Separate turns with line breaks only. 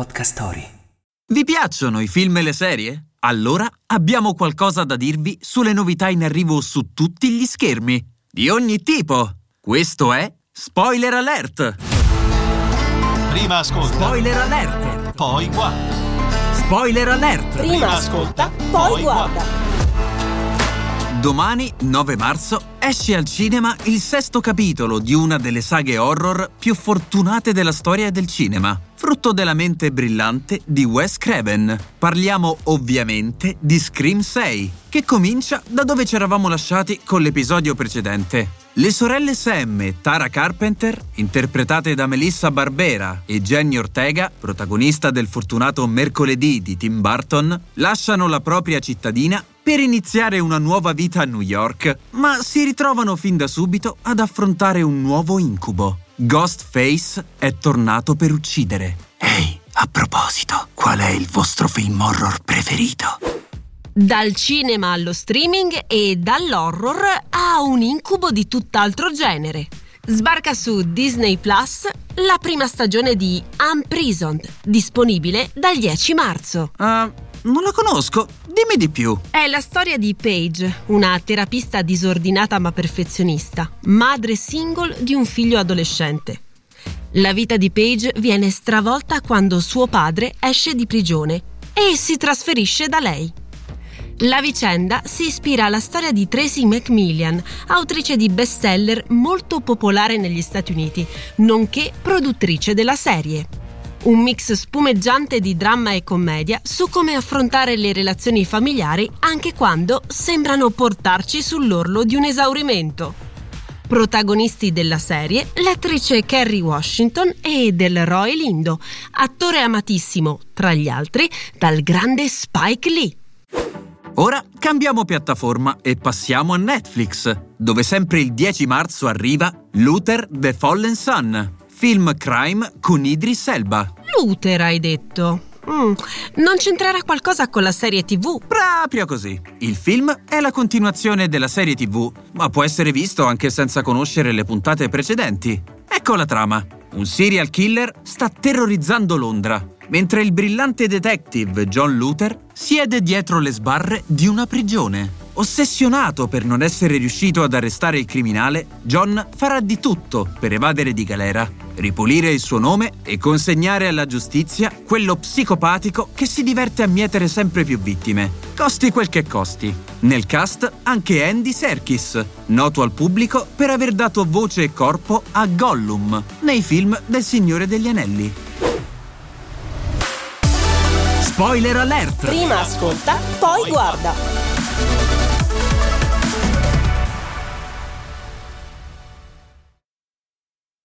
Podcast Story.
Vi piacciono i film e le serie? Allora abbiamo qualcosa da dirvi sulle novità in arrivo su tutti gli schermi, di ogni tipo. Questo è Spoiler Alert!
Prima ascolta,
Spoiler Alert!
poi guarda.
Spoiler Alert!
Prima ascolta, poi guarda.
Domani, 9 marzo, esce al cinema il sesto capitolo di una delle saghe horror più fortunate della storia del cinema, frutto della mente brillante di Wes Craven. Parliamo ovviamente di Scream 6, che comincia da dove ci eravamo lasciati con l'episodio precedente. Le sorelle Sam e Tara Carpenter, interpretate da Melissa Barbera e Jenny Ortega, protagonista del fortunato Mercoledì di Tim Burton, lasciano la propria cittadina per iniziare una nuova vita a New York, ma si ritrovano fin da subito ad affrontare un nuovo incubo. Ghostface è tornato per uccidere. Ehi, a proposito, qual è il vostro film horror preferito?
Dal cinema allo streaming e dall'horror a un incubo di tutt'altro genere. Sbarca su Disney Plus la prima stagione di Unprisoned, disponibile dal 10 marzo.
Ah, non la conosco, dimmi di più.
È la storia di Paige, una terapista disordinata ma perfezionista, madre single di un figlio adolescente. La vita di Paige viene stravolta quando suo padre esce di prigione e si trasferisce da lei. La vicenda si ispira alla storia di Tracy Macmillan, autrice di bestseller molto popolare negli Stati Uniti, nonché produttrice della serie. Un mix spumeggiante di dramma e commedia su come affrontare le relazioni familiari anche quando sembrano portarci sull'orlo di un esaurimento. Protagonisti della serie l'attrice Kerry Washington e del Roy Lindo, attore amatissimo, tra gli altri, dal grande Spike Lee.
Ora cambiamo piattaforma e passiamo a Netflix, dove sempre il 10 marzo arriva Luther The Fallen Sun, film crime con Idris Elba.
Luther, hai detto. Mm, non c'entrerà qualcosa con la serie TV?
Proprio così. Il film è la continuazione della serie TV, ma può essere visto anche senza conoscere le puntate precedenti. Ecco la trama. Un serial killer sta terrorizzando Londra, mentre il brillante detective John Luther siede dietro le sbarre di una prigione. Ossessionato per non essere riuscito ad arrestare il criminale, John farà di tutto per evadere di galera, ripulire il suo nome e consegnare alla giustizia quello psicopatico che si diverte a mietere sempre più vittime, costi quel che costi. Nel cast anche Andy Serkis, noto al pubblico per aver dato voce e corpo a Gollum nei film del Signore degli Anelli. Spoiler alert!
Prima ascolta, poi guarda.